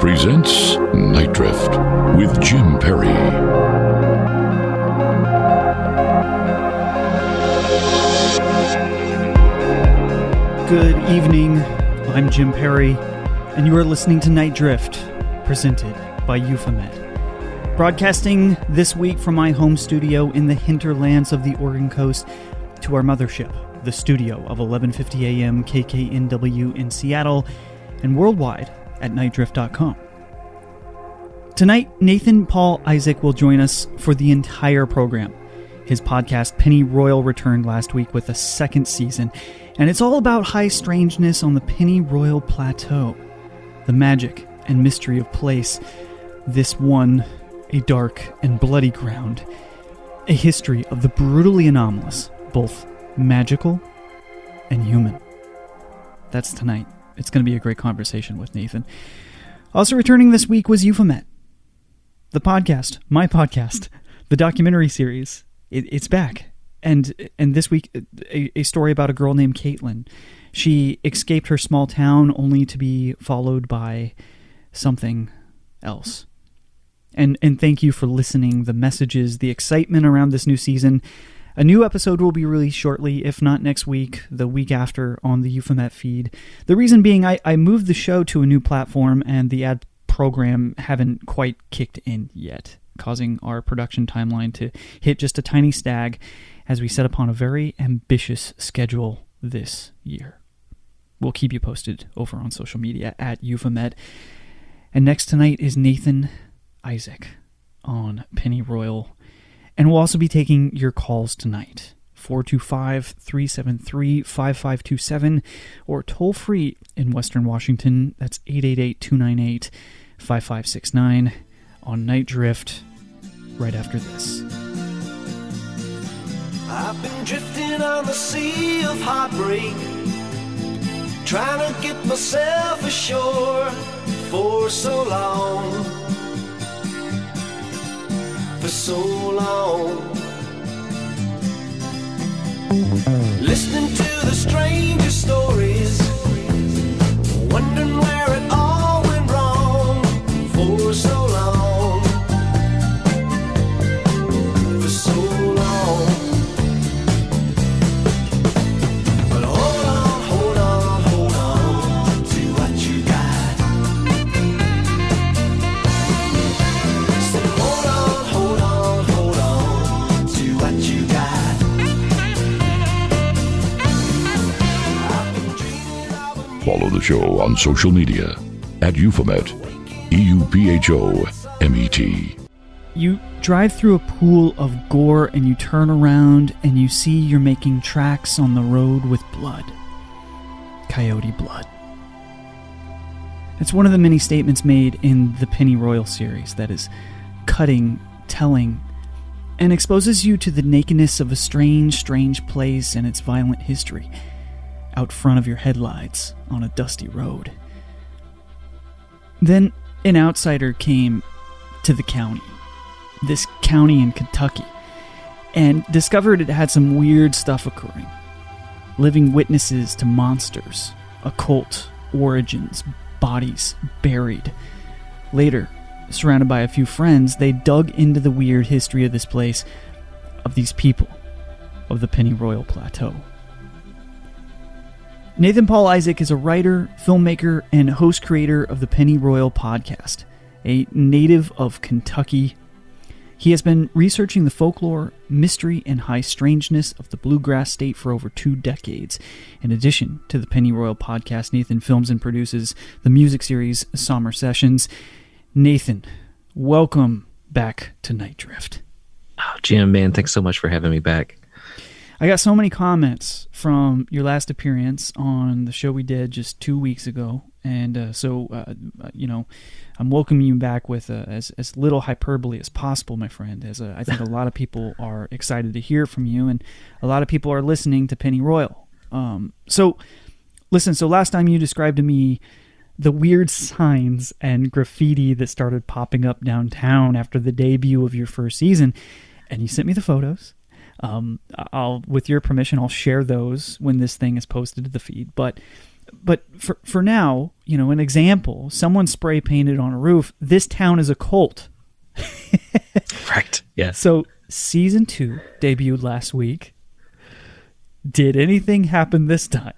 presents Nite Drift with Jim Perry. Good evening. I'm Jim Perry, and you are listening to Nite Drift, presented by Euphomet. Broadcasting this week from my home studio in the hinterlands of the Oregon coast to our mothership, the studio of 11:50 a.m. KKNW in Seattle and worldwide at nightdrift.com. Tonight, Nathan Paul Isaac will join us for the entire program. His podcast Penny Royal, returned last week with a second season, and it's all about high strangeness on the Penny Royal Plateau, the magic and mystery of place. This one, a dark and bloody ground, a history of the brutally anomalous, both magical and human. That's tonight. It's going to be a great conversation with Nathan. Also returning this week was Euphomet, the podcast, my podcast, the documentary series. It, it's back, and and this week a, a story about a girl named Caitlin. She escaped her small town only to be followed by something else. And and thank you for listening. The messages, the excitement around this new season. A new episode will be released shortly, if not next week, the week after on the Euphomet feed. The reason being, I, I moved the show to a new platform and the ad program haven't quite kicked in yet, causing our production timeline to hit just a tiny stag as we set upon a very ambitious schedule this year. We'll keep you posted over on social media at Euphomet. And next tonight is Nathan Isaac on Pennyroyal and we'll also be taking your calls tonight. 425 373 5527 or toll free in Western Washington. That's 888 298 5569 on Nite Drift right after this. I've been drifting on the sea of heartbreak, trying to get myself ashore for so long. For so long. Listening to the strangest stories, wondering where it all went wrong for so show on social media at Euphomet, E U P H O M E T. You drive through a pool of gore and you turn around and you see you're making tracks on the road with blood. Coyote blood. It's one of the many statements made in the Pennyroyal series that is cutting, telling, and exposes you to the nakedness of a strange, strange place and its violent history out front of your headlights on a dusty road. Then an outsider came to the county, this county in Kentucky, and discovered it had some weird stuff occurring. Living witnesses to monsters, occult origins, bodies buried. Later, surrounded by a few friends, they dug into the weird history of this place, of these people, of the Pennyroyal Plateau. Nathan Paul Isaac is a writer, filmmaker, and host creator of the Pennyroyal podcast, a native of Kentucky. He has been researching the folklore, mystery, and high strangeness of the bluegrass state for over two decades. In addition to the Pennyroyal podcast, Nathan films and produces the music series Summer Sessions. Nathan, welcome back to Nite Drift. Oh, Jim, man, thanks so much for having me back. I got so many comments from your last appearance on the show we did just two weeks ago, and uh, so uh, you know, I'm welcoming you back with uh, as as little hyperbole as possible, my friend. As uh, I think a lot of people are excited to hear from you, and a lot of people are listening to Pennyroyal. Um, so, listen. So last time you described to me the weird signs and graffiti that started popping up downtown after the debut of your first season, and you sent me the photos. Um, I'll, with your permission, I'll share those when this thing is posted to the feed. But but for for now, you know, an example: someone spray painted on a roof. This town is a cult. right. Yes. So season two debuted last week. Did anything happen this time?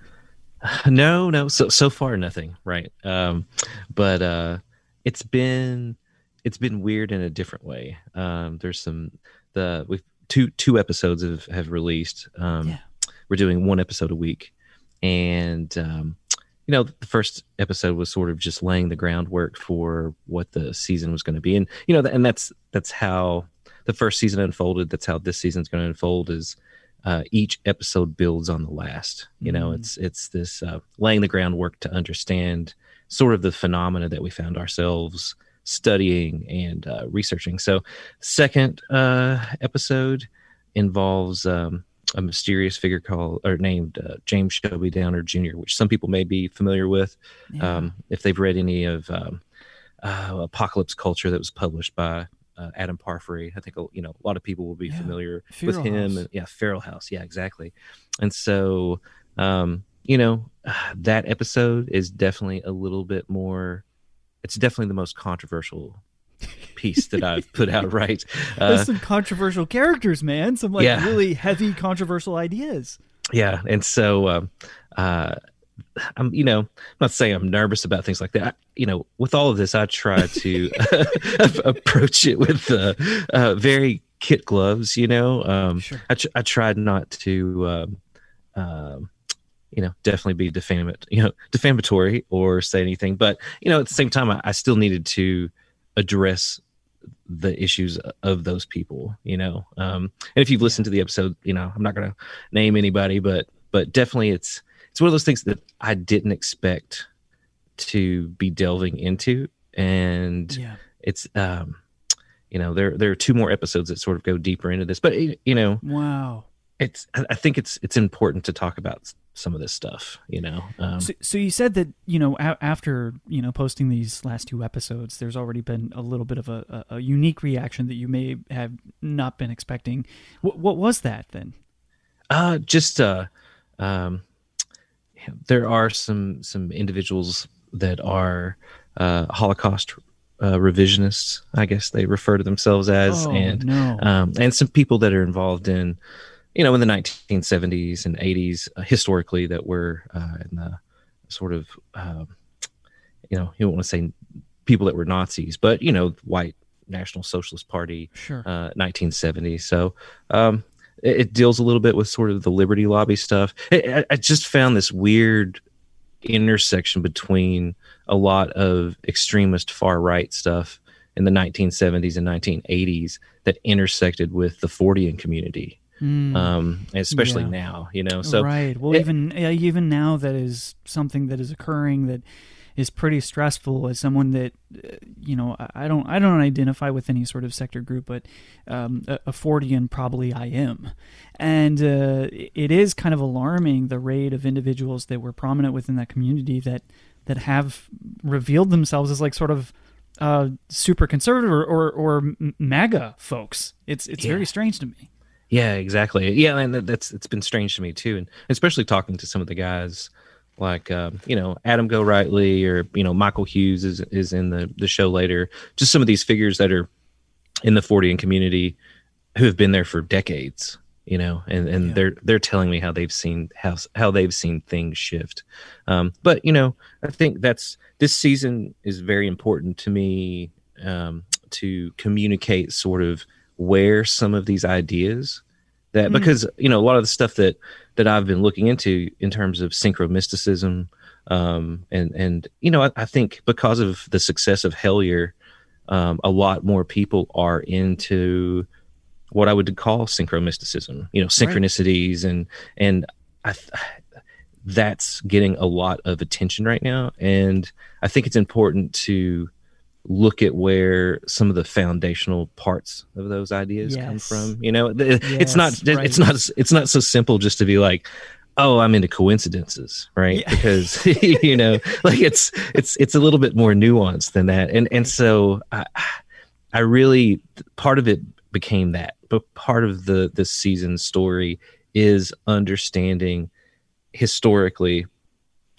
No, no. So so far nothing. Right. Um, but uh, it's been it's been weird in a different way. Um, there's some the we've two two episodes have have released. Um, Yeah. We're doing one episode a week, and um, you know the first episode was sort of just laying the groundwork for what the season was going to be, and you know, and that's that's how the first season unfolded. That's how this season's going to unfold. Is uh, each episode builds on the last. You know, Mm. it's it's this uh, laying the groundwork to understand sort of the phenomena that we found ourselves studying and uh, researching. So, second uh, episode involves um, a mysterious figure called or named uh, James Shelby Downard Jr., which some people may be familiar with Yeah. um, if they've read any of um, uh, Apocalypse Culture that was published by uh, Adam Parfrey. I think you know a lot of people will be Yeah. familiar Feral with him. House. And, yeah, Feral House. Yeah, exactly. And so, um, you know, that episode is definitely a little bit more. It's definitely the most controversial piece that I've put out. Right. There's Uh, some controversial characters, man. Some like yeah. really heavy controversial ideas. yeah and so um uh i'm you know i'm not saying i'm nervous about things like that I, you know with all of this i try to approach it with uh, uh very kit gloves you know um Sure. I, tr- I tried not to um um you know definitely be defamatory you know defamatory or say anything but you know at the same time i, I still needed to address the issues of those people you know um and if you've listened to the episode you know i'm not going to name anybody but but definitely it's it's one of those things that i didn't expect to be delving into and Yeah. it's um you know there there are two more episodes that sort of go deeper into this but you know Wow. it's i think it's it's important to talk about some of this stuff you know um So, so you said that you know a- after you know posting these last two episodes, there's already been a little bit of a, a, a unique reaction that you may have not been expecting. What, what was that then? Uh, just uh, um, there are some some individuals that are uh, Holocaust uh, revisionists. I guess they refer to themselves as, oh and no. um, and some people that are involved in, you know, in the 1970s and 80s uh, historically that were uh, in the sort of, um, you know, you don't want to say people that were Nazis, but you know, white National Socialist Party sure. uh, 1970. So um, it, it deals a little bit with sort of the liberty lobby stuff. I, I- I just found this weird intersection between a lot of extremist far right stuff in the 1970s and 1980s that intersected with the Fortean community, Mm. um, especially Yeah. now. You know, so right. Well, it- even even now that is something that is occurring that is pretty stressful as someone that uh, you know I- don't I don't identify with any sort of sector group, but um, a, Fortean probably I am, and uh, it is kind of alarming the rate of individuals that were prominent within that community that that have revealed themselves as like sort of uh, super conservative or, or or MAGA folks. It's it's Yeah. very strange to me. Yeah, exactly. Yeah, and that's it's been strange to me too, and especially talking to some of the guys like um, you know Adam Gorightly or you know Michael Hughes is is in the the show later. Just some of these figures that are in the Fortean community who have been there for decades, you know, and and Yeah. they're they're telling me how they've seen how how they've seen things shift. Um, but you know, I think that's this season is very important to me um, to communicate sort of where some of these ideas that Mm. because you know a lot of the stuff that that I've been looking into in terms of synchromysticism um and and you know I, I think because of the success of Hellier um a lot more people are into what I would call synchromysticism you know synchronicities and and I th- that's getting a lot of attention right now and I think it's important to look at where some of the foundational parts of those ideas come from you know? Th- it's not Yes, it's not it's not so simple just to be like oh i'm into coincidences right? Yeah. because you know like it's it's it's a little bit more nuanced than that. And and so i i really part of it became that but part of the the season story is understanding historically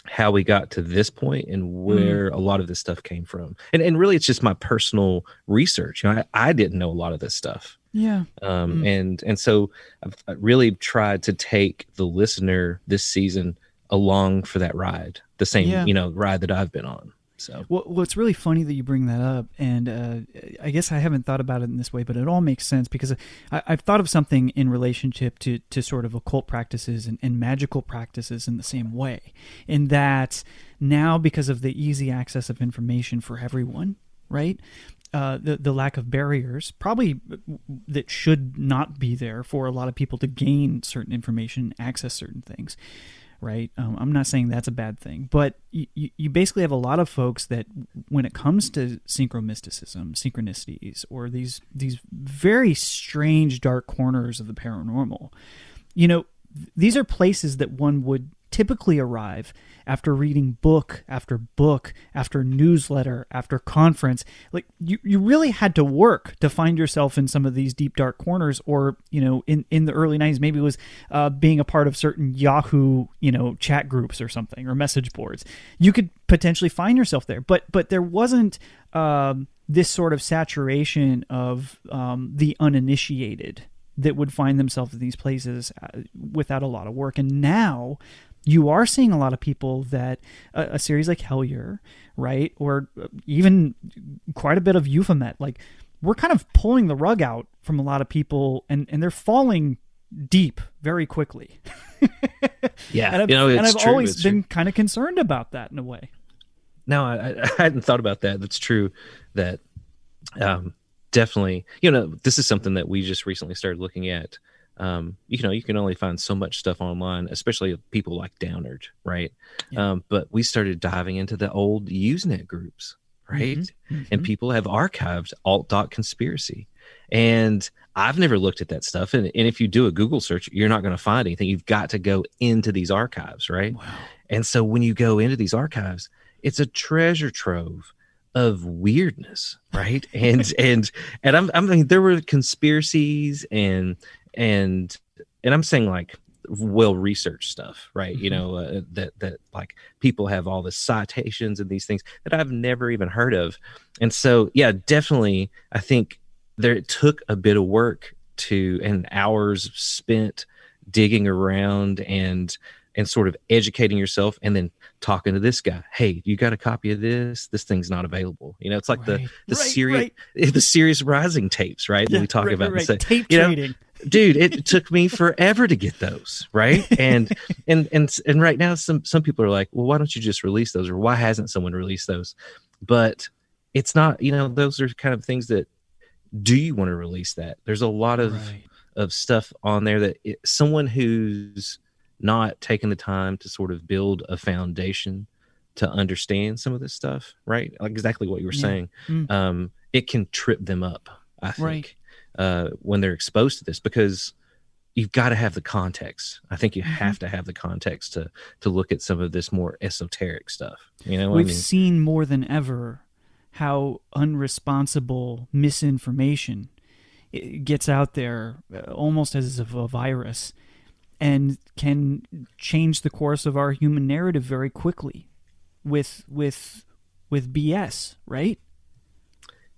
how we got to this point and where a lot of this stuff came from. And and really it's just my personal research. You know, I, I didn't know a lot of this stuff. Yeah. Um Mm. and and so I've really tried to take the listener this season along for that ride. The same, Yeah. you know, ride that I've been on. So Well, well, it's really funny that you bring that up, and uh, I guess I haven't thought about it in this way, but it all makes sense because I, I've thought of something in relationship to, to sort of occult practices and, and magical practices in the same way, in that now because of the easy access of information for everyone, right? Uh, the the lack of barriers probably that should not be there for a lot of people to gain certain information, access certain things right? Um, I'm not saying that's a bad thing, but you, you, basically have a lot of folks that, when it comes to synchromysticism, synchronicities, or these these very strange dark corners of the paranormal, you know, these are places that one would typically arrive after reading book after book after newsletter after conference. Like you, you really had to work to find yourself in some of these deep dark corners or you know in, in the early 90s maybe it was uh, being a part of certain yahoo you know chat groups or something or message boards. You could potentially find yourself there but but there wasn't um, this sort of saturation of um, the uninitiated that would find themselves in these places uh, without a lot of work. And now you are seeing a lot of people that a, a series like Hellier, right, or uh, even quite a bit of Euphomet, like we're kind of pulling the rug out from a lot of people, and and they're falling deep very quickly. yeah, and I've, you know, and I've true, always it's true. been kind of concerned about that in a way. No, I, I I hadn't thought about that. That's true. That um, definitely, you know, this is something that we just recently started looking at. Um, you know, you can only find so much stuff online, especially people like Downard, right? Yeah. Um, but we started diving into the old Usenet groups, right? Mhm. And people have archived alt dot conspiracy. And I've never looked at that stuff. And, and if you do a Google search, you're not going to find anything. You've got to go into these archives, right? Wow. And so when you go into these archives, it's a treasure trove of weirdness, right? and and and I'm I mean there were conspiracies and and and I'm saying like well researched stuff, right? You Mhm. know uh, that that like people have all the citations and these things that I've never even heard of, and so yeah, definitely I think there it took a bit of work to and hours spent digging around and and sort of educating yourself and then talking to this guy hey you got a copy of this this thing's not available you know it's like the Right. the Right, serious right. the serious rising tapes right that we talk about right, say, tape you know, trading. Dude it took me forever to get those right and and and and right now some some people are like well why don't you just release those or why hasn't someone released those but it's not you know those are kind of things that do you want to release that there's a lot of Right. of stuff on there that it, someone who's not taken the time to sort of build a foundation to understand some of this stuff right like exactly what you were Yeah. saying Mm. um it can trip them up i think Right. Uh when they're exposed to this because you've got to have the context i think you Mhm. have to have the context to to look at some of this more esoteric stuff you know We've i mean seen more than ever how unresponsible misinformation gets out there uh, almost as a virus and can change the course of our human narrative very quickly with with with BS, right?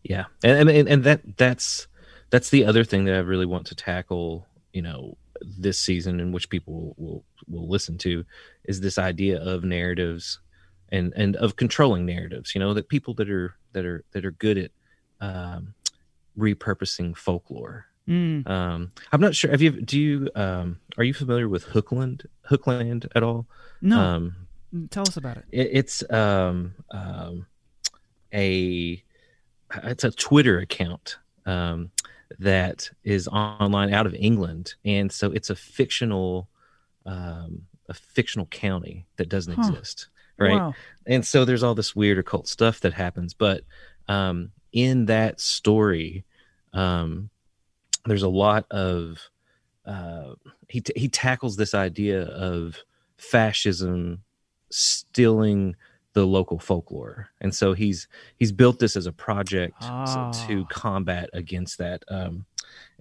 yeah and and, and that that's that's the other thing that i really want to tackle you know this season in which people will will, will listen to is this idea of narratives and and of controlling narratives you know that people that are that are that are good at um repurposing folklore. Mm, um i'm not sure have you do you um are you familiar with hookland hookland at all? No, um tell us about it. it, it's um, um, a it's a Twitter account um, that is online out of England, and so it's a fictional um, a fictional county that doesn't Huh. exist, right? Wow. And so there's all this weird occult stuff that happens, but um, in that story, um, there's a lot of uh, he t- he tackles this idea of fascism stealing the local folklore and so he's he's built this as a project s- Ah. to combat against that um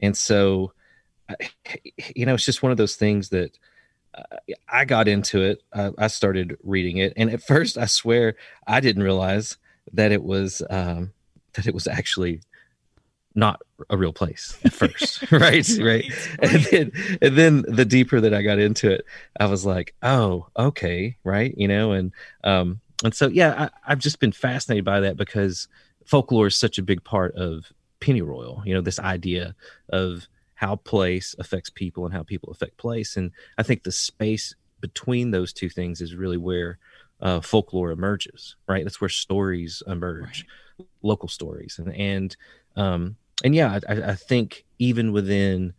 and so you know it's just one of those things that I got into it. I, I, started reading it, and at first, I swear, I didn't realize that it was um, that it was actually not a real place at first, right? right? And then, and then the deeper that I got into it, I was like, oh, okay, right, you know, and um, and so yeah, I, I've just been fascinated by that because folklore is such a big part of Pennyroyal. You know, this idea of how place affects people and how people affect place. And I think the space between those two things is really where uh, folklore emerges, right? That's where stories emerge, right. local stories, and and um, and yeah, I, I think even within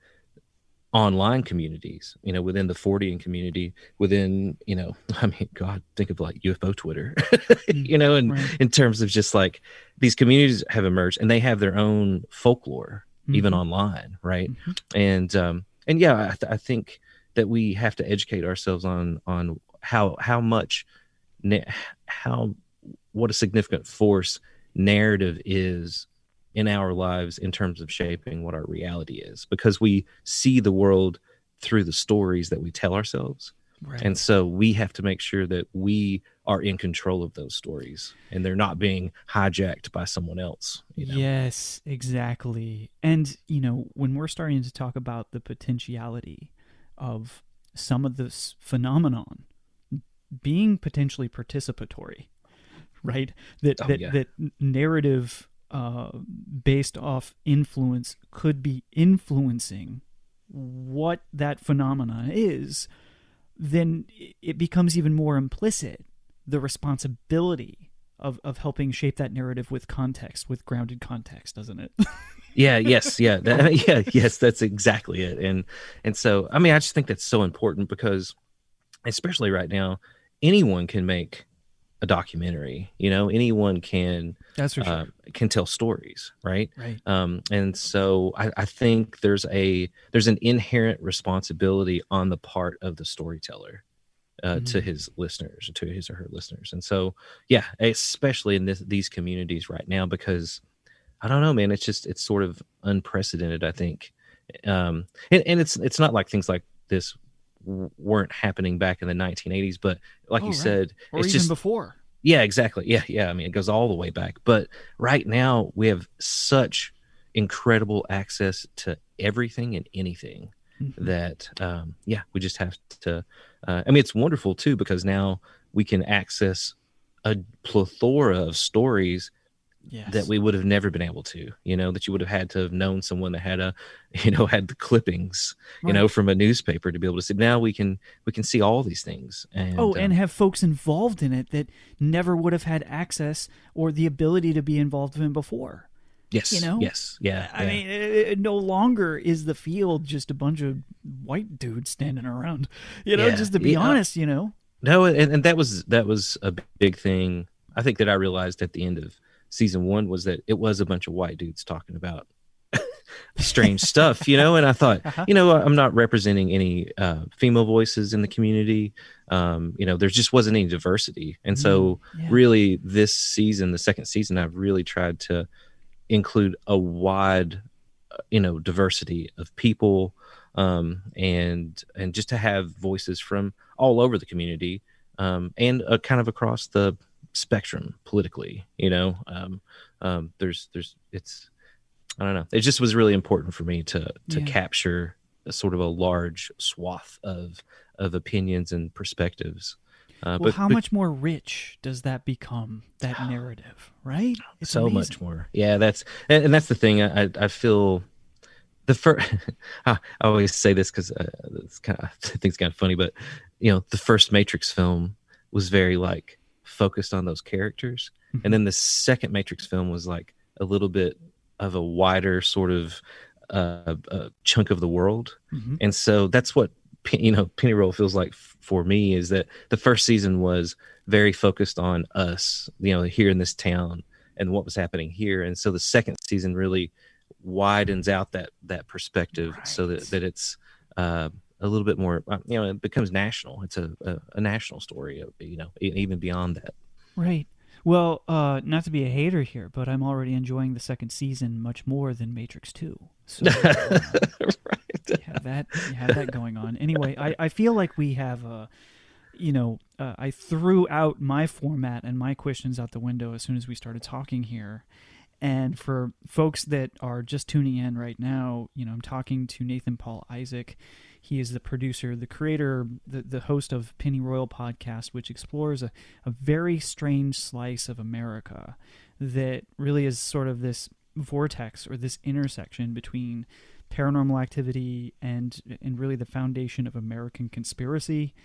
online communities, you know, within the Fortean community, within, you know, I mean, God, think of like UFO Twitter, mm, you know, and right. in terms of just like these communities have emerged and they have their own folklore, mm-hmm. even online, right? Mm-hmm. And um, and yeah, I, th- I, think that we have to educate ourselves on on how how much how what a significant force narrative is in our lives in terms of shaping what our reality is because we see the world through the stories that we tell ourselves right. and so we have to make sure that we are in control of those stories and they're not being hijacked by someone else you know? yes exactly and you know when we're starting to talk about the potentiality of some of this phenomenon being potentially participatory right that oh, that, yeah. that narrative uh, based off influence could be influencing what that phenomenon is then it becomes even more implicit the responsibility of, of helping shape that narrative with context, with grounded context, doesn't it? yeah. Yes. Yeah. That, yeah. Yes. That's exactly it. And and so I mean, I just think that's so important because, especially right now, anyone can make a documentary. You know, anyone can that's for sure. Uh, can tell stories, right? Right. Um, and so I, I think there's a there's an inherent responsibility on the part of the storyteller uh, mm-hmm. to his listeners, to his or her listeners. And so, yeah, especially in this, these communities right now, because I don't know, man, it's just it's sort of unprecedented. I think, um, and, and it's it's not like things like this weren't happening back in the 1980s, but like oh, you right. said, or it's even just, before. Yeah, exactly. Yeah, yeah. I mean, it goes all the way back. But right now, we have such incredible access to everything and anything mm-hmm. that, um, yeah, we just have to. Uh, I mean, it's wonderful too because now we can access a plethora of stories yes. that we would have never been able to you know that you would have had to have known someone that had a you know had the clippings right. you know from a newspaper to be able to see now we can we can see all these things and oh and um, have folks involved in it that never would have had access or the ability to be involved in before Yes. You know? Yes. Yeah. I yeah. mean, it, it no longer is the field just a bunch of white dudes standing around. You know, yeah. just to be yeah. honest, you know. No, and, and that was that was a big thing. I think that I realized at the end of season one was that it was a bunch of white dudes talking about strange stuff, you know. And I thought, uh-huh. you know, I'm not representing any uh, female voices in the community. Um, you know, there just wasn't any diversity, and so mm, yeah. really, this season, the second season, I've really tried to include a wide, uh, you know, diversity of people, um, and and just to have voices from all over the community, um, and uh, kind of across the spectrum politically you know? Um, um, there's there's it's i don't know. It just was really important for me to to yeah. capture a sort of a large swath of of opinions and perspectives. Uh, well, but how but, much more rich does that become that narrative right? It's so amazing. much more. Yeah that's and, and, that's the thing. I i feel the first i always say this because uh, it's kind of i think it's kind of funny but you know the first matrix film was very like focused on those characters. Mm-hmm. And then the second Matrix film was like a little bit of a wider sort of uh, uh, chunk of the world. Mm-hmm. And so that's what you know Pennyroyal feels like f- for me is that the first season was very focused on us, you know, here in this town and what was happening here. And so the second season really widens out that that perspective right. so that that it's uh, a little bit more uh, you know it becomes national it's a, a, a national story uh, you know even beyond that right well uh not to be a hater here but i'm already enjoying the second season much more than matrix 2 so uh, right have that you have that going on. Anyway, I, I feel like we have a you know, uh, I threw out my format and my questions out the window as soon as we started talking here. And for folks that are just tuning in right now, you know, I'm talking to Nathan Paul Isaac. He is the producer, the creator, the, the host of Pennyroyal Podcast, which explores a, a very strange slice of America that really is sort of this vortex or this intersection between paranormal activity and and really the foundation of American conspiracy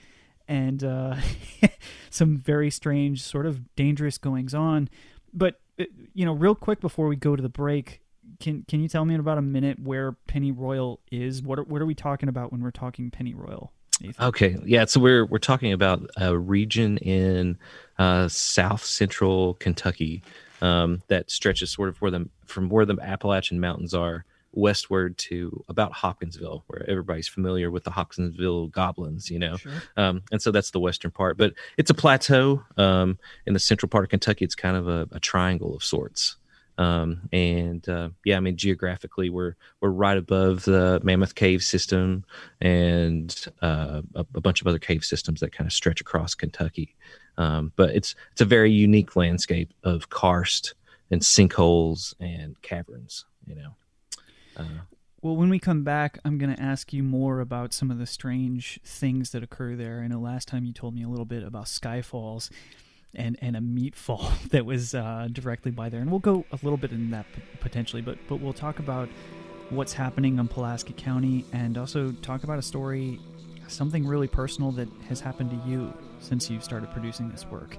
and uh, some very strange, sort of dangerous goings on. But uh, you know, real quick before we go to the break, can can you tell me in about a minute where Pennyroyal is? What are, what are we talking about when we're talking Pennyroyal? Nathan? Okay, yeah, so we're we're talking about a region in uh, South Central Kentucky um, that stretches sort of where the from where the Appalachian Mountains are westward to about Hopkinsville, where everybody's familiar with the Hopkinsville goblins, you know. Sure. Um, and so that's the western part, but it's a plateau um, in the central part of Kentucky. It's kind of a, a triangle of sorts. Um, and uh, yeah, I mean geographically, we're we're right above the Mammoth Cave system and uh, a, a, bunch of other cave systems that kind of stretch across Kentucky. Um, but it's it's a very unique landscape of karst and sinkholes and caverns. You know. Uh, well, when we come back, I'm going to ask you more about some of the strange things that occur there. I know last time you told me a little bit about Skyfalls and and a meat fall that was uh, directly by there, and we'll go a little bit in that potentially, but but we'll talk about what's happening in Pulaski County and also talk about a story, something really personal that has happened to you since you started producing this work.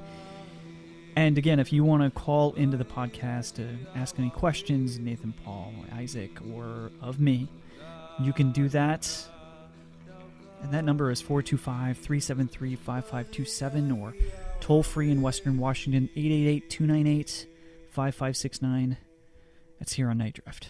And again, if you want to call into the podcast to ask any questions, Nathan Paul, Isaac, or of me, you can do that. And that number is 425 373 5527 or toll free in Western Washington 888 298 5569. That's here on Nite Drift.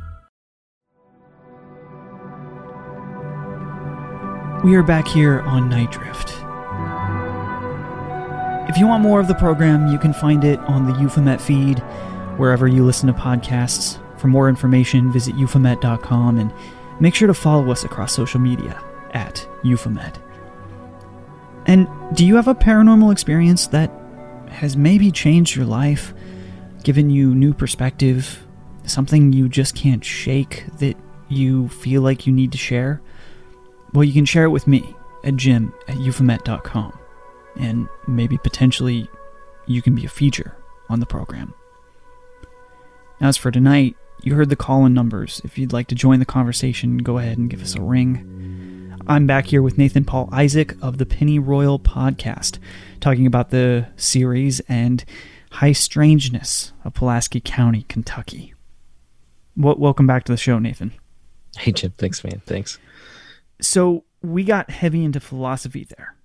We are back here on Nite Drift. If you want more of the program, you can find it on the Euphomet feed, wherever you listen to podcasts. For more information, visit euphomet.com and make sure to follow us across social media at Euphomet. And do you have a paranormal experience that has maybe changed your life, given you new perspective, something you just can't shake that you feel like you need to share? Well, you can share it with me at jim at euphomet.com, and maybe potentially you can be a feature on the program. As for tonight, you heard the call in numbers. If you'd like to join the conversation, go ahead and give us a ring. I'm back here with Nathan Paul Isaac of the Pennyroyal podcast, talking about the series and high strangeness of Pulaski County, Kentucky. welcome back to the show, Nathan. Hey, Jim. Thanks, man. Thanks. So we got heavy into philosophy there.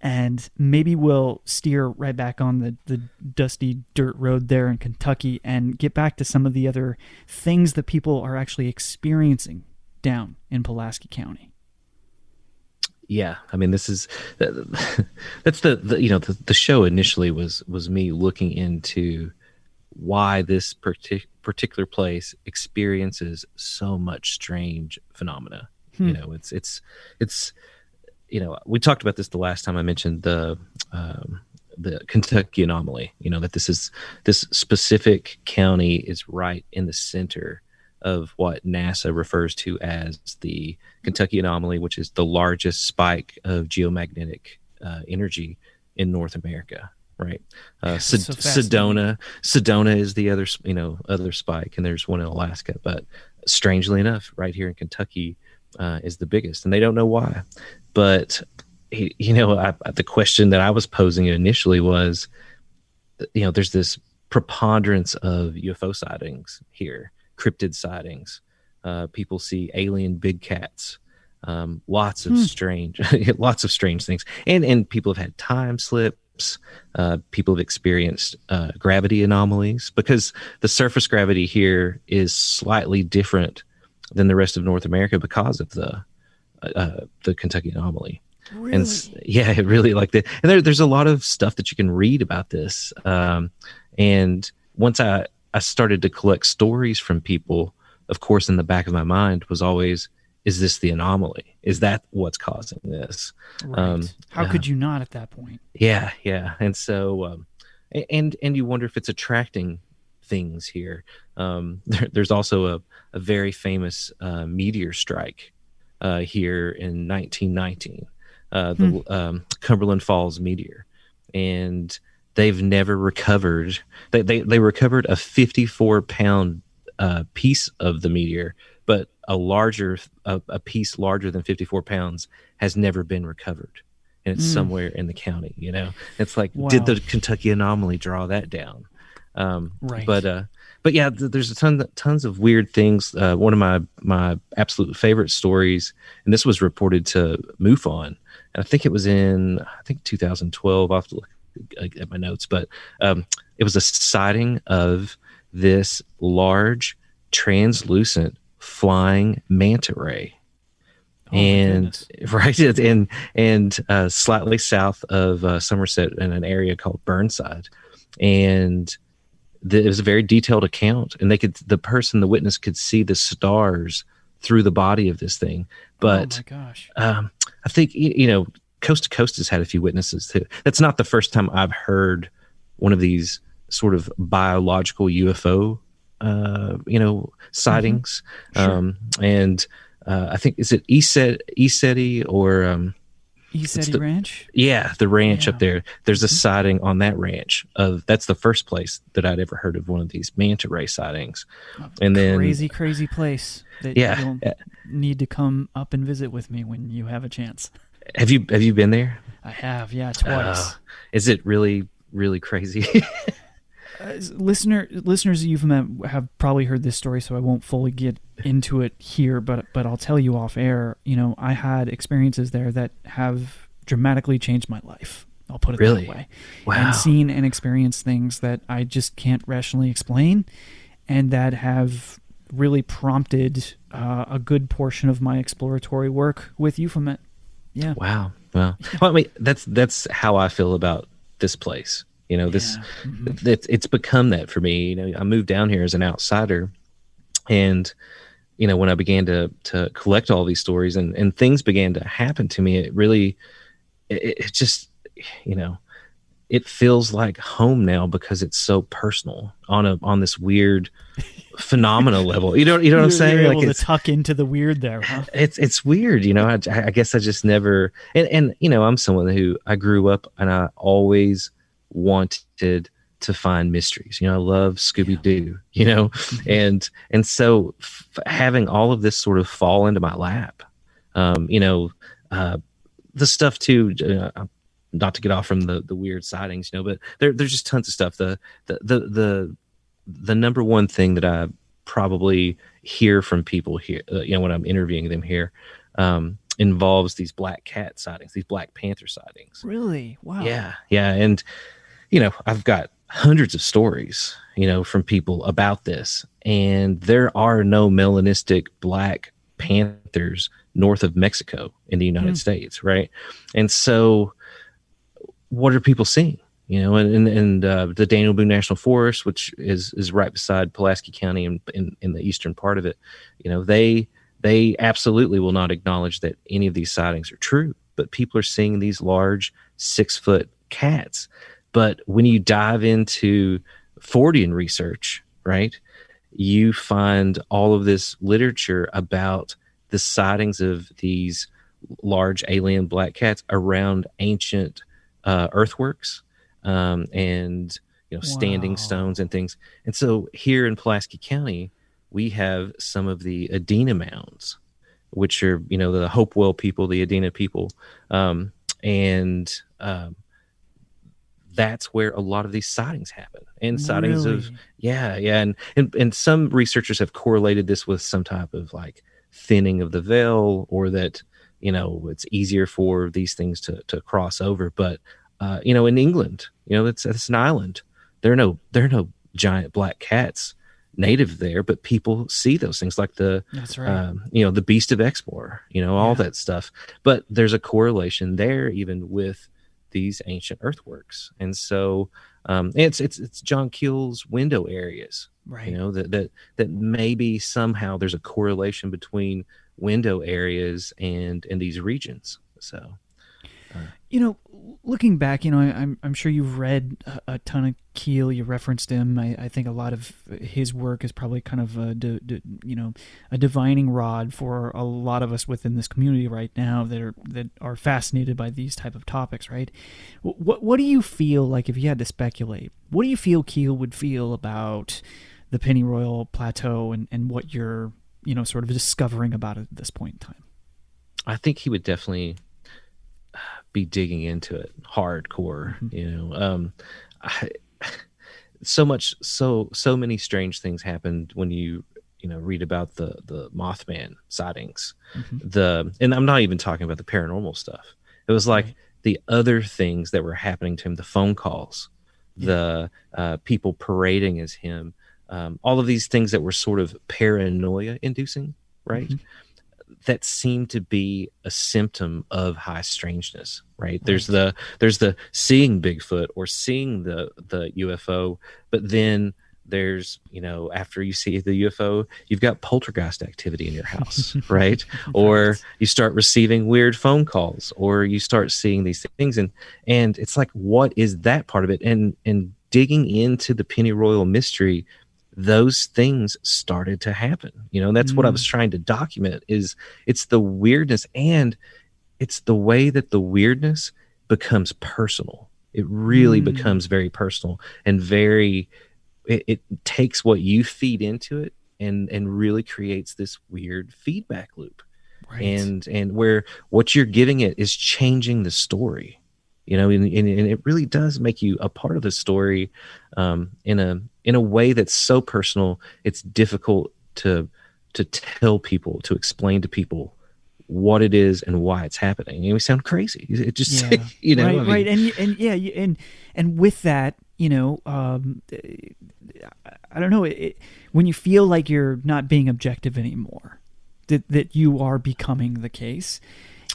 And maybe we'll steer right back on the, the dusty dirt road there in Kentucky and get back to some of the other things that people are actually experiencing down in Pulaski County. yeah i mean this is uh, that's the, the you know the, the show initially was was me looking into why this partic- particular place experiences so much strange phenomena Hmm. you know it's it's it's you know we talked about this the last time i mentioned the um the kentucky anomaly you know that this is this specific county is right in the center of what nasa refers to as the kentucky anomaly which is the largest spike of geomagnetic uh, energy in north america right uh, so sedona sedona is the other you know other spike and there's one in alaska but strangely enough right here in kentucky uh, is the biggest, and they don't know why. But he- you know, I, the question that I was posing initially was, you know, there's this preponderance of UFO sightings here, cryptid sightings. Uh, people see alien big cats. Um, lots of strange, lots of strange things, and and people have had time slips. Uh, people have experienced uh, gravity anomalies because the surface gravity here is slightly different than the rest of North America because of the uh, the Kentucky anomaly. And yeah, it really like that. And there, there's a lot of stuff that you can read about this. Um, and once I I started to collect stories from people, of course, in the back of my mind was always, is this the anomaly? Is that what's causing this? Right. Um, How uh, could you not at that point? Yeah, yeah. And so, um, and and you wonder if it's attracting things here. Um, there, there's also a, a very famous uh, meteor strike uh, here in 1919, uh, the um, Cumberland Falls meteor, and they've never recovered. They they, they recovered a 54 pound uh, piece of the meteor, but a larger a, a piece larger than 54 pounds has never been recovered. And it's somewhere in the county you know? It's like did the kentucky anomaly draw that down um Right. but uh but yeah th- there's a ton tons of weird things. Uh one of my my absolute favorite stories and this was reported to mufon and i think it was in i think 2012 i'll have to look at my notes but um it was a sighting of this large translucent flying manta ray. Oh, and right and and uh, slightly south of uh, Somerset in an area called Burnside, and the, it was a very detailed account, and they could the person the witness could see the stars through the body of this thing, but oh my gosh. um, I think you know coast to coast has had a few witnesses too. That's not the first time I've heard one of these sort of biological UFO, uh, you know, sightings. Sure. Um, and uh, I think is it ESET, ESETI or um, East the- Ranch? yeah, the ranch Yeah. up there. There's a sighting on that ranch of that's the first place that I'd ever heard of one of these manta ray sightings. And then crazy, crazy place that Yeah. you'll need to come up and visit with me when you have a chance. have you have you been there? I have, yeah, twice. Uh, is it really really crazy? Uh, listener listeners you've met have probably heard this story so i won't fully get into it here but but i'll tell you off air you know i had experiences there that have dramatically changed my life i'll put it Really? that way Wow. and seen and experienced things that i just can't rationally explain and that have really prompted uh, a good portion of my exploratory work with euphomet yeah Wow. Wow. Well, I mean, that's that's how I feel about this place. You know, this it's it's become that for me. You know, I moved down here as an outsider, and you know, when I began to to collect all these stories and and things began to happen to me, it really, it, it just, you know, it feels like home now because it's so personal on a on this weird phenomena level. You know, you know what I'm saying? you're Like able to it's tuck into the weird there huh it's it's weird you know I, I guess i just never and, and you know i'm someone who i grew up and i always wanted to find mysteries. You know i love scooby-doo you know? And and so f- having all of this sort of fall into my lap um you know uh the stuff too uh, not to get off from the the weird sightings you know but there, there's just tons of stuff. The the the the, the number one thing that i probably hear from people here uh, you know when i'm interviewing them here um involves these black cat sightings these black panther sightings. Really? Wow. Yeah yeah and you know i've got hundreds of stories you know from people about this and there are no melanistic black panthers north of Mexico in the United mm. States, right? And so, what are people seeing? You know, and and, and uh, the Daniel Boone National Forest, which is is right beside Pulaski County in, in in the eastern part of it, you know, they they absolutely will not acknowledge that any of these sightings are true. But people are seeing these large six foot cats. But when you dive into Fortean research, right, you find all of this literature about the sightings of these large alien black cats around ancient uh, earthworks um, and you know standing wow. stones and things. And so here in Pulaski County, we have some of the Adena mounds, which are you know the Hopewell people, the Adena people, um, and um, that's where a lot of these sightings happen. And sightings really? of yeah yeah. And, and and some researchers have correlated this with some type of like thinning of the veil or that you know it's easier for these things to to cross over. But uh, you know in england you know it's it's an island. There are no there are no giant black cats native there but people see those things like the that's right. um, you know the beast of exmoor you know all yeah. that stuff. But there's a correlation there even with these ancient earthworks. And so um, it's it's it's John Keel's window areas, right? You know that that that maybe somehow there's a correlation between window areas and and these regions. So, you know, looking back, you know, I, am I'm, I'm sure you've read a, a, ton of Keel. You referenced him. I, I think a lot of his work is probably kind of a, you know, a divining rod for a lot of us within this community right now that are that are fascinated by these type of topics. Right? What what do you feel like if you had to speculate? What do you feel Keel would feel about the Pennyroyal Plateau and and what you're you know sort of discovering about it at this point in time? I think he would definitely be digging into it hardcore mm-hmm. you know um I, so much so so many strange things happened when you you know read about the the mothman sightings mm-hmm. the and i'm not even talking about the paranormal stuff it was like right. the other things that were happening to him the phone calls yeah. the uh, people parading as him um, all of these things that were sort of paranoia inducing right mm-hmm that seem to be a symptom of high strangeness right? there's the there's the seeing bigfoot or seeing the the ufo but then there's you know after you see the ufo you've got poltergeist activity in your house right? right or you start receiving weird phone calls or you start seeing these things and and it's like what is that part of it and and digging into the pennyroyal mystery those things started to happen you know that's mm. what i was mm. trying to document is it's the weirdness and it's the way that the weirdness becomes personal it really mm. becomes very personal and very it, it, takes what you feed into it and and really creates this weird feedback loop right. and and where what you're giving it is changing the story you know and, and, and it really does make you a part of the story um, in a in a way that's so personal it's difficult to to tell people to explain to people what it is and why it's happening and we sound crazy it just yeah. you know right, I mean, right. and and yeah and and with that you know um, i don't know it, when you feel like you're not being objective anymore that that you are becoming the case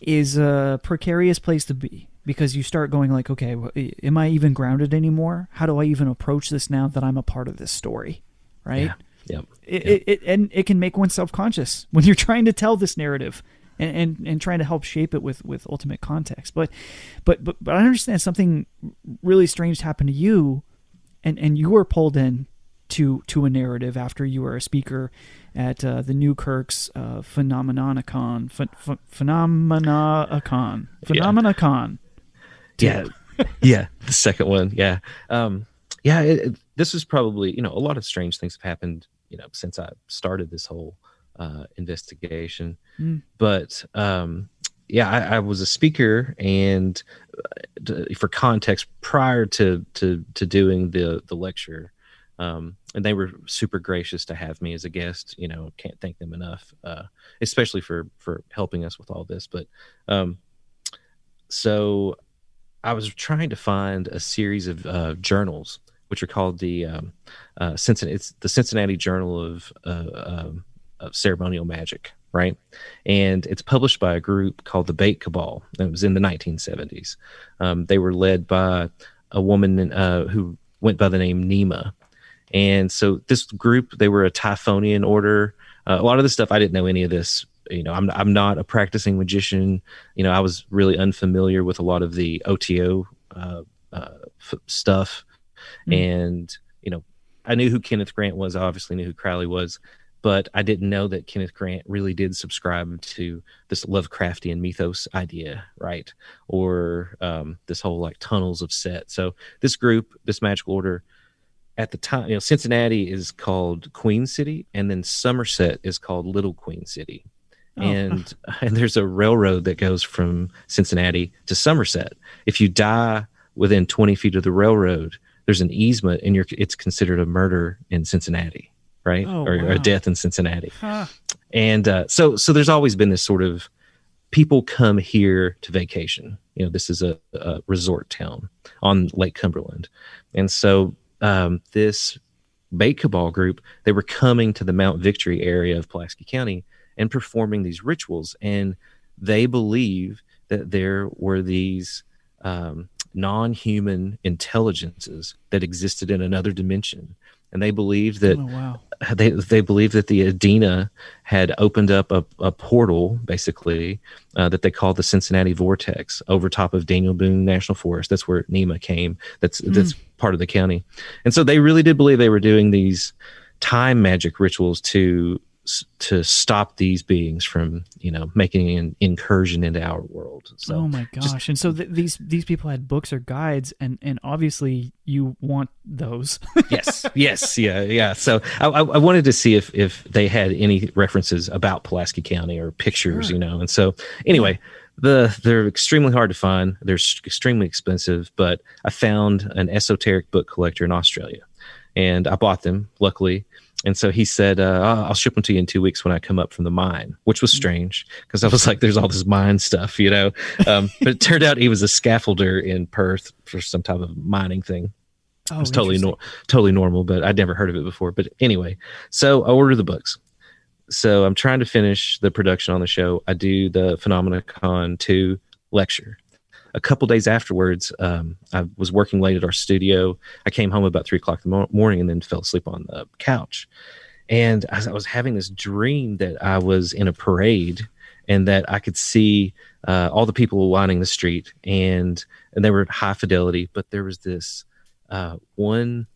is a precarious place to be because you start going like, okay, am I even grounded anymore? How do I even approach this now that I'm a part of this story? Right? Yeah. Yep. It, yep. It, it, and it can make one self conscious when you're trying to tell this narrative and, and, and trying to help shape it with, with ultimate context. But, but, but, but I understand something really strange happened to you and, and you were pulled in to, to a narrative after you were a speaker at uh, the Newkirk's uh, Phenomenacon. Ph- Phenomenacon. Yeah. yeah. The second one. Yeah. Um, yeah. It, it, this is probably, you know, a lot of strange things have happened, you know, since I started this whole uh, investigation. Mm. But um, yeah, I, I, was a speaker, and uh, for context, prior to to to doing the the lecture, um, and they were super gracious to have me as a guest. You know, can't thank them enough, uh, especially for for helping us with all this. But um, so I was trying to find a series of uh, journals, which are called the um, uh, Cincinnati. It's the Cincinnati Journal of, uh, um, of Ceremonial Magic, right? And it's published by a group called the Bate Cabal. It was in the 1970s. Um, they were led by a woman uh, who went by the name Nema. And so this group, they were a Typhonian order. Uh, a lot of this stuff, I didn't know any of this. You know, I'm I'm not a practicing magician. You know, I was really unfamiliar with a lot of the OTO uh, uh, f- stuff, mm. and you know, I knew who Kenneth Grant was. I obviously knew who Crowley was, but I didn't know that Kenneth Grant really did subscribe to this Lovecraftian mythos idea, right? Or um, this whole like tunnels of Set. So this group, this magical order, at the time, you know, Cincinnati is called Queen City, and then Somerset is called Little Queen City. Oh. And and there's a railroad that goes from Cincinnati to Somerset. If you die within 20 feet of the railroad, there's an easement, and you're it's considered a murder in Cincinnati, right? Oh, or, wow. or, a death in Cincinnati. Huh. And uh, so so there's always been this sort of people come here to vacation. You know, this is a, a resort town on Lake Cumberland, and so um, this Bate Cabal group, they were coming to the Mount Victory area of Pulaski County and performing these rituals. And they believe that there were these um, non human intelligences that existed in another dimension. And they believed that Oh, wow. they they believe that the Adena had opened up a, a portal, basically, uh, that they called the Cincinnati Vortex over top of Daniel Boone National Forest. That's where Nema came. That's that's part of the county, and so they really did believe they were doing these time magic rituals to to stop these beings from you know making an incursion into our world. So oh my just- gosh! and so th- these these people had books or guides, and and obviously you want those. yes, yes, yeah, yeah. So I, I wanted to see if if they had any references about Pulaski County or pictures, Sure. you know. And so anyway, the they're extremely hard to find. They're extremely expensive, but I found an esoteric book collector in Australia, and I bought them. Luckily. And so he said, uh, I'll I'll ship them to you in two weeks when I come up from the mine, which was strange because I was like, there's all this mine stuff, you know. Um, but it turned out he was a scaffolder in Perth for some type of mining thing Oh, it was totally nor- totally normal, but I'd never heard of it before. But anyway, so I ordered the books. So I'm trying to finish the production on the show. I do the Phenomenacon 2 lecture. A couple days afterwards, um, I was working late at our studio. I came home about three o'clock in the mor- morning and then fell asleep on the couch. And as I was having this dream that I was in a parade and that I could see uh, all the people lining the street and and they were high fidelity, but there was this uh, one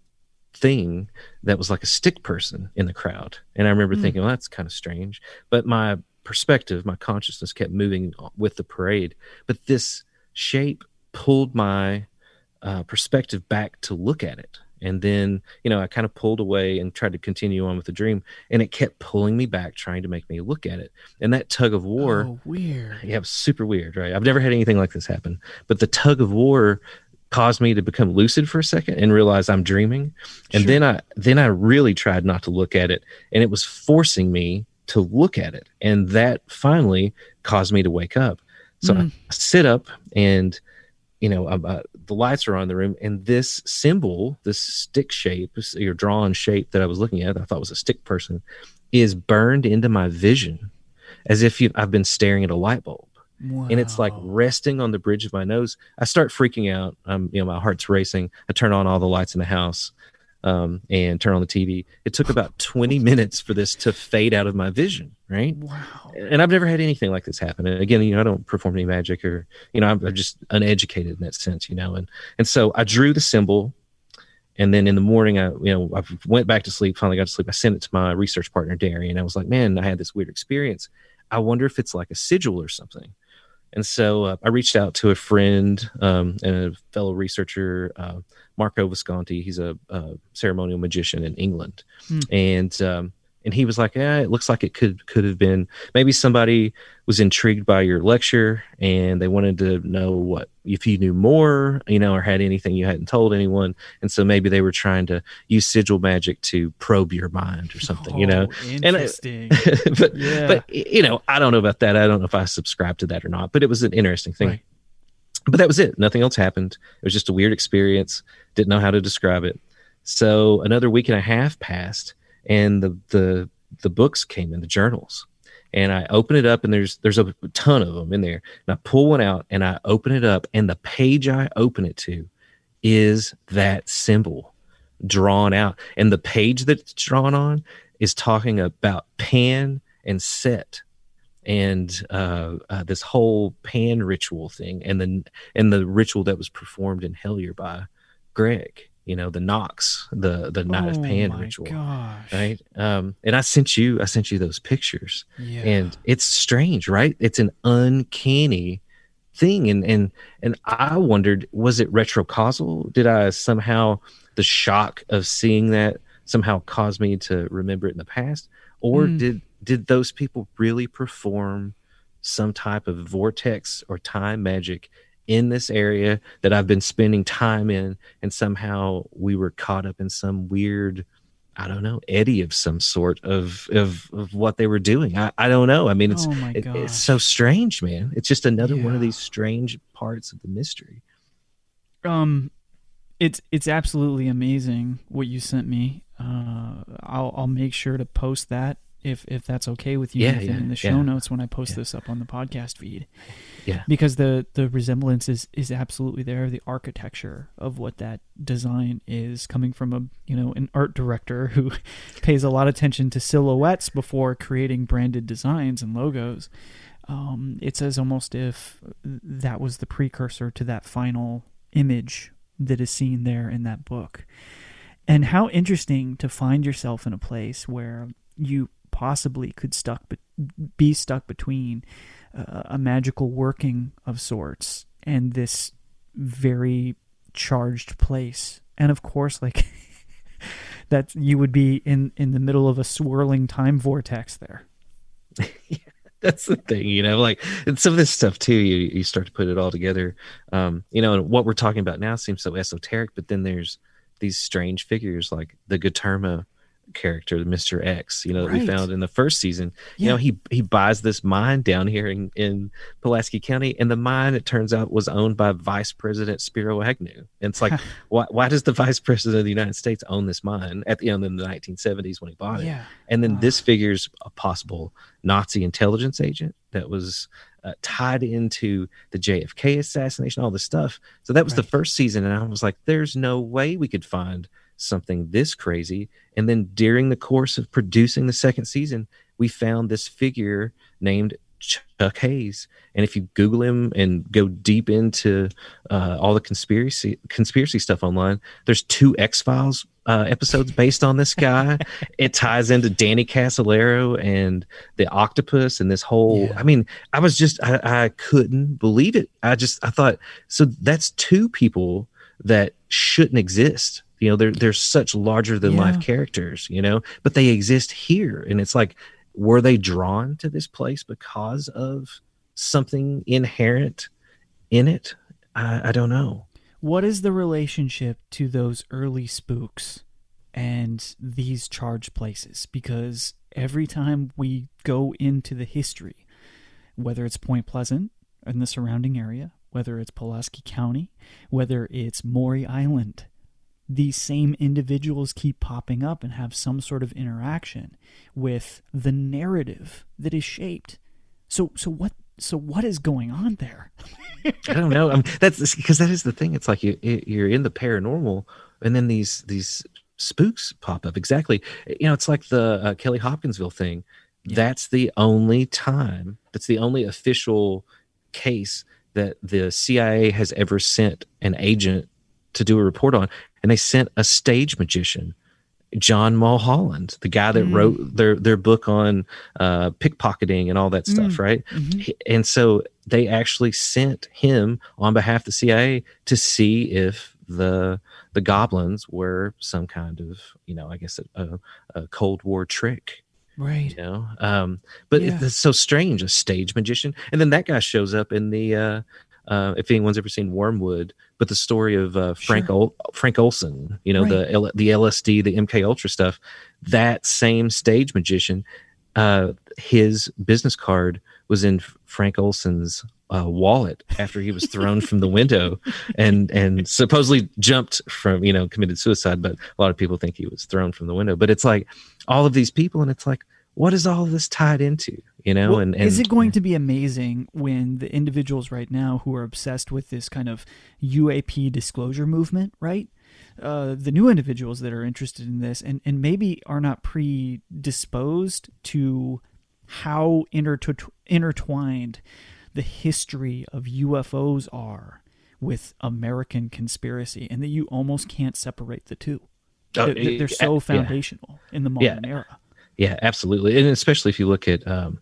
thing that was like a stick person in the crowd. And I remember Hmm. thinking, well, that's kind of strange. But my perspective, my consciousness kept moving with the parade. But this shape pulled my uh, perspective back to look at it. And then, you know, I kind of pulled away and tried to continue on with the dream. And it kept pulling me back, trying to make me look at it. And that tug of war. Oh, weird. Yeah, it was super weird, right? I've never had anything like this happen. But the tug of war caused me to become lucid for a second and realize I'm dreaming. And Sure. then I then I really tried not to look at it, and it was forcing me to look at it. And that finally caused me to wake up. So Mm. I sit up and you know, um, uh, the lights are on in the room, and this symbol, this stick shape, this- your drawn shape that I was looking at, I thought was a stick person, is burned into my vision as if you, I've been staring at a light bulb and it's like resting on the bridge of my nose. I start freaking out. I'm, you know, my heart's racing. I turn on all the lights in the house, um, and turn on the TV. It took about 20 minutes for this to fade out of my vision, right? Wow. And I've never had anything like this happen. And again, you know, I don't perform any magic or, you know, I'm, I'm just uneducated in that sense, you know. And and so I drew the symbol, and then in the morning, I you know I went back to sleep. Finally got to sleep. I sent it to my research partner Darian. I was like, man, I had this weird experience. I wonder if it's like a sigil or something. And so uh, I reached out to a friend um, and a fellow researcher, uh, Marco Visconti. He's a, a ceremonial magician in England, Hmm. and um, and he was like, "Yeah, it looks like it could could have been maybe somebody was intrigued by your lecture and they wanted to know what if you knew more, you know, or had anything you hadn't told anyone, and so maybe they were trying to use sigil magic to probe your mind or something, you know." Oh, And I- interesting. but Yeah. but you know, I don't know about that. I don't know if I subscribe to that or not. But it was an interesting thing. Right. But that was it. Nothing else happened. It was just a weird experience. Didn't know how to describe it. So another week and a half passed, and the the the books came in the journals, and I open it up and there's there's a ton of them in there. And I pull one out and I open it up and the page I open it to is that symbol drawn out. And the page that's drawn on is talking about pan and set and uh, uh, this whole pan ritual thing and the and the ritual that was performed in Hellier by Greg you know the Nox, the the night oh of Pan ritual, Gosh. right? Um, and I sent you, I sent you those pictures, Yeah. and it's strange, right? It's an uncanny thing, and and and I wondered, was it retrocausal? Did I somehow the shock of seeing that somehow caused me to remember it in the past, or Mm. did did those people really perform some type of vortex or time magic in this area that I've been spending time in, and somehow we were caught up in some weird, I don't know, eddy of some sort of of, of what they were doing. I, I don't know. I mean, it's oh it- it's so strange, man. It's just another one of these strange parts of the mystery. um it's it's absolutely amazing what you sent me uh i'll i'll make sure to post that if if that's okay with you Yeah, yeah, in the show yeah. notes when i post Yeah. this up on the podcast feed Yeah. because the the resemblance is is absolutely there the architecture of what that design is coming from a you know an art director who pays a lot of attention to silhouettes before creating branded designs and logos um, it's as almost if that was the precursor to that final image that is seen there in that book. And how interesting to find yourself in a place where you possibly could stuck be, be stuck between uh, a magical working of sorts and this very charged place. And of course, like that you would be in in the middle of a swirling time vortex there. That's the thing, you know, like and some of this stuff too, you you start to put it all together. Um, you know, and what we're talking about now seems so esoteric, but then there's these strange figures like the Gaterma character, Mr. X, you know, that we found in the first season. You know, he he buys this mine down here in, in Pulaski County, and the mine it turns out was owned by Vice President Spiro Agnew. And it's like, why why does the Vice President of the United States own this mine at the end in the 1970s when he bought it? Yeah. And then Ah. this figures a possible Nazi intelligence agent that was uh, tied into the JFK assassination, all this stuff. So that was the first season, and I was like, "There's no way we could find something this crazy." And then during the course of producing the second season, we found this figure named Chuck Hayes, and if you Google him and go deep into uh, all the conspiracy conspiracy stuff online, there's two X Files uh, episodes based on this guy. it ties into Danny Casolaro and the octopus and this whole. Yeah. I mean, I was just I, I couldn't believe it. I just I thought so. That's two people that shouldn't exist. You know, they're they're such larger than Yeah. life characters. You know, but they exist here, and it's like, were they drawn to this place because of something inherent in it? I, I don't know. What is the relationship to those early spooks and these charged places? Because every time we go into the history, whether it's Point Pleasant and the surrounding area, whether it's Pulaski County, whether it's Maury Island, these same individuals keep popping up and have some sort of interaction with the narrative that is shaped. So, so what? So what is going on there? I don't know. I mean, that's because that is the thing. It's like you you're in the paranormal, and then these these spooks pop up. Exactly. You know, it's like the uh, Kelly Hopkinsville thing. Yeah. That's the only time. That's the only official case that the CIA has ever sent an agent to do a report on, and they sent a stage magician. John Mulholland, the guy that Mm. wrote their their book on uh, pickpocketing and all that stuff, right? Mhm. And so they actually sent him on behalf of the CIA to see if the the goblins were some kind of you know I guess a, a, a Cold War trick Right. you know um but Yeah. it's so strange a stage magician and then that guy shows up in the uh uh, if anyone's ever seen Wormwood, but the story of uh, Frank Sure. Ol- Frank Olson, you know the L- the LSD, the MK Ultra stuff, that same stage magician, uh, his business card was in Frank Olson's uh, wallet after he was thrown from the window and and supposedly jumped from you know committed suicide, but a lot of people think he was thrown from the window. But it's like all of these people, and it's like what is all of this tied into you know. Well, and, and is it going to be amazing when the individuals right now who are obsessed with this kind of UAP disclosure movement, right? Uh, the new individuals that are interested in this and, and maybe are not predisposed to how intertw- intertwined the history of UFOs are with American conspiracy, and that you almost can't separate the two. Oh, they're, they're- yeah, so foundational in the modern era. Yeah, absolutely, and especially if you look at um,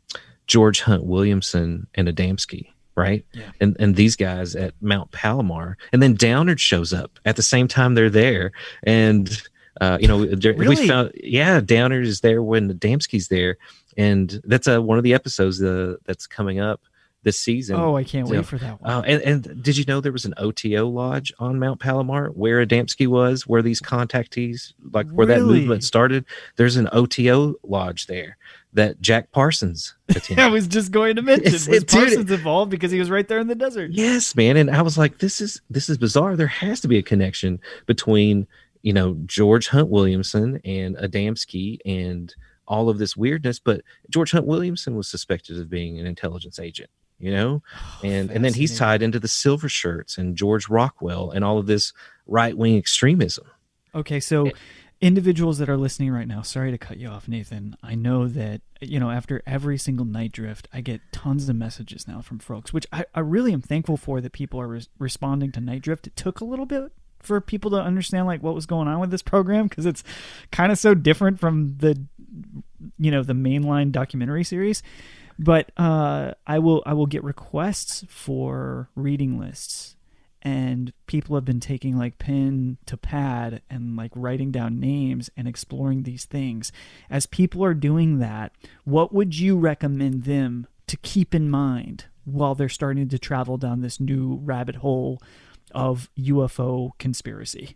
George Hunt Williamson and Adamski, right? Yeah. And and these guys at Mount Palomar, and then Downard shows up at the same time they're there, and uh, you know Really? we found yeah Downard is there when Adamski's there, and that's uh, one of the episodes uh, that's coming up this season. Oh, I can't So, wait for that one. Uh, and, and did you know there was an OTO lodge on Mount Palomar where Adamski was, where these contactees, like where that movement started? There's an OTO lodge there that Jack Parsons attended. I was just going to mention It's- was it- dude, Parsons involved because he was right there in the desert. yes, man. And I was like, this is this is bizarre. There has to be a connection between you know George Hunt Williamson and Adamski and all of this weirdness. But George Hunt Williamson was suspected of being an intelligence agent. You know, oh, and and then he's tied into the silver shirts and George Rockwell and all of this right wing extremism. Okay, so eh. individuals that are listening right now, sorry to cut you off, Nathan. I know that, you know, after every single Nite Drift, I get tons of messages now from folks, which I, I really am thankful for that people are res- responding to Nite Drift. It took a little bit for people to understand like what was going on with this program because it's kind of so different from the you know the mainline documentary series but uh, I will I will get requests for reading lists, and people have been taking like pen to pad and like writing down names and exploring these things. As people are doing that, what would you recommend them to keep in mind while they're starting to travel down this new rabbit hole of UFO conspiracy?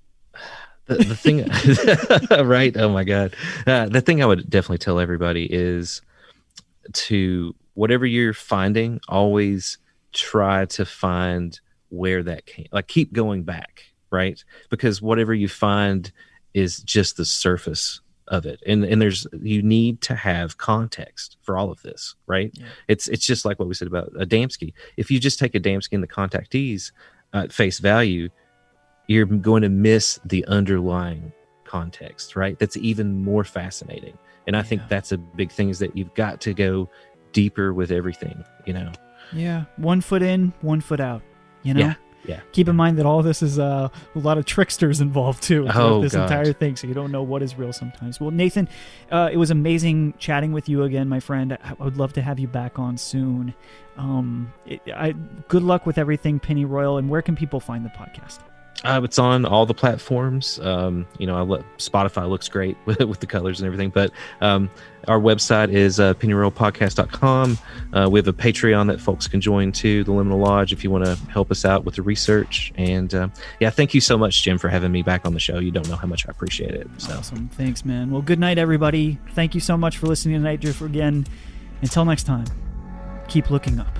the, the thing right oh my god uh, the thing i would definitely tell everybody is to whatever you're finding always try to find where that came like keep going back right? Because whatever you find is just the surface of it. And and there's you need to have context for all of this right? It's it's just like what we said about adamski if you just take adamski and the contactees uh, at face value you're going to miss the underlying context, right? That's even more fascinating. And I think Yeah. that's a big thing is that you've got to go deeper with everything, you know? Yeah, one foot in, one foot out. You know. Yeah. Yeah. Keep in mind that all this is uh, a lot of tricksters involved too. Oh, this God. entire thing, so you don't know what is real sometimes. Well, Nathan, uh, it was amazing chatting with you again, my friend. I I would love to have you back on soon. Um, it, I good luck with everything, Penny Royal. And where can people find the podcast? Uh, it's on all the platforms. Um, you know, I Spotify looks great with, with the colors and everything, but um, our website is uh, pennyroyalpodcast.com. Uh, we have a Patreon that folks can join too, the Liminal Lodge, if you want to help us out with the research. And uh, yeah, thank you so much, Jim, for having me back on the show. You don't know how much I appreciate it. So. Awesome, thanks, man. Well, good night, everybody. Thank you so much for listening to Nite Drift again. Until next time, keep looking up.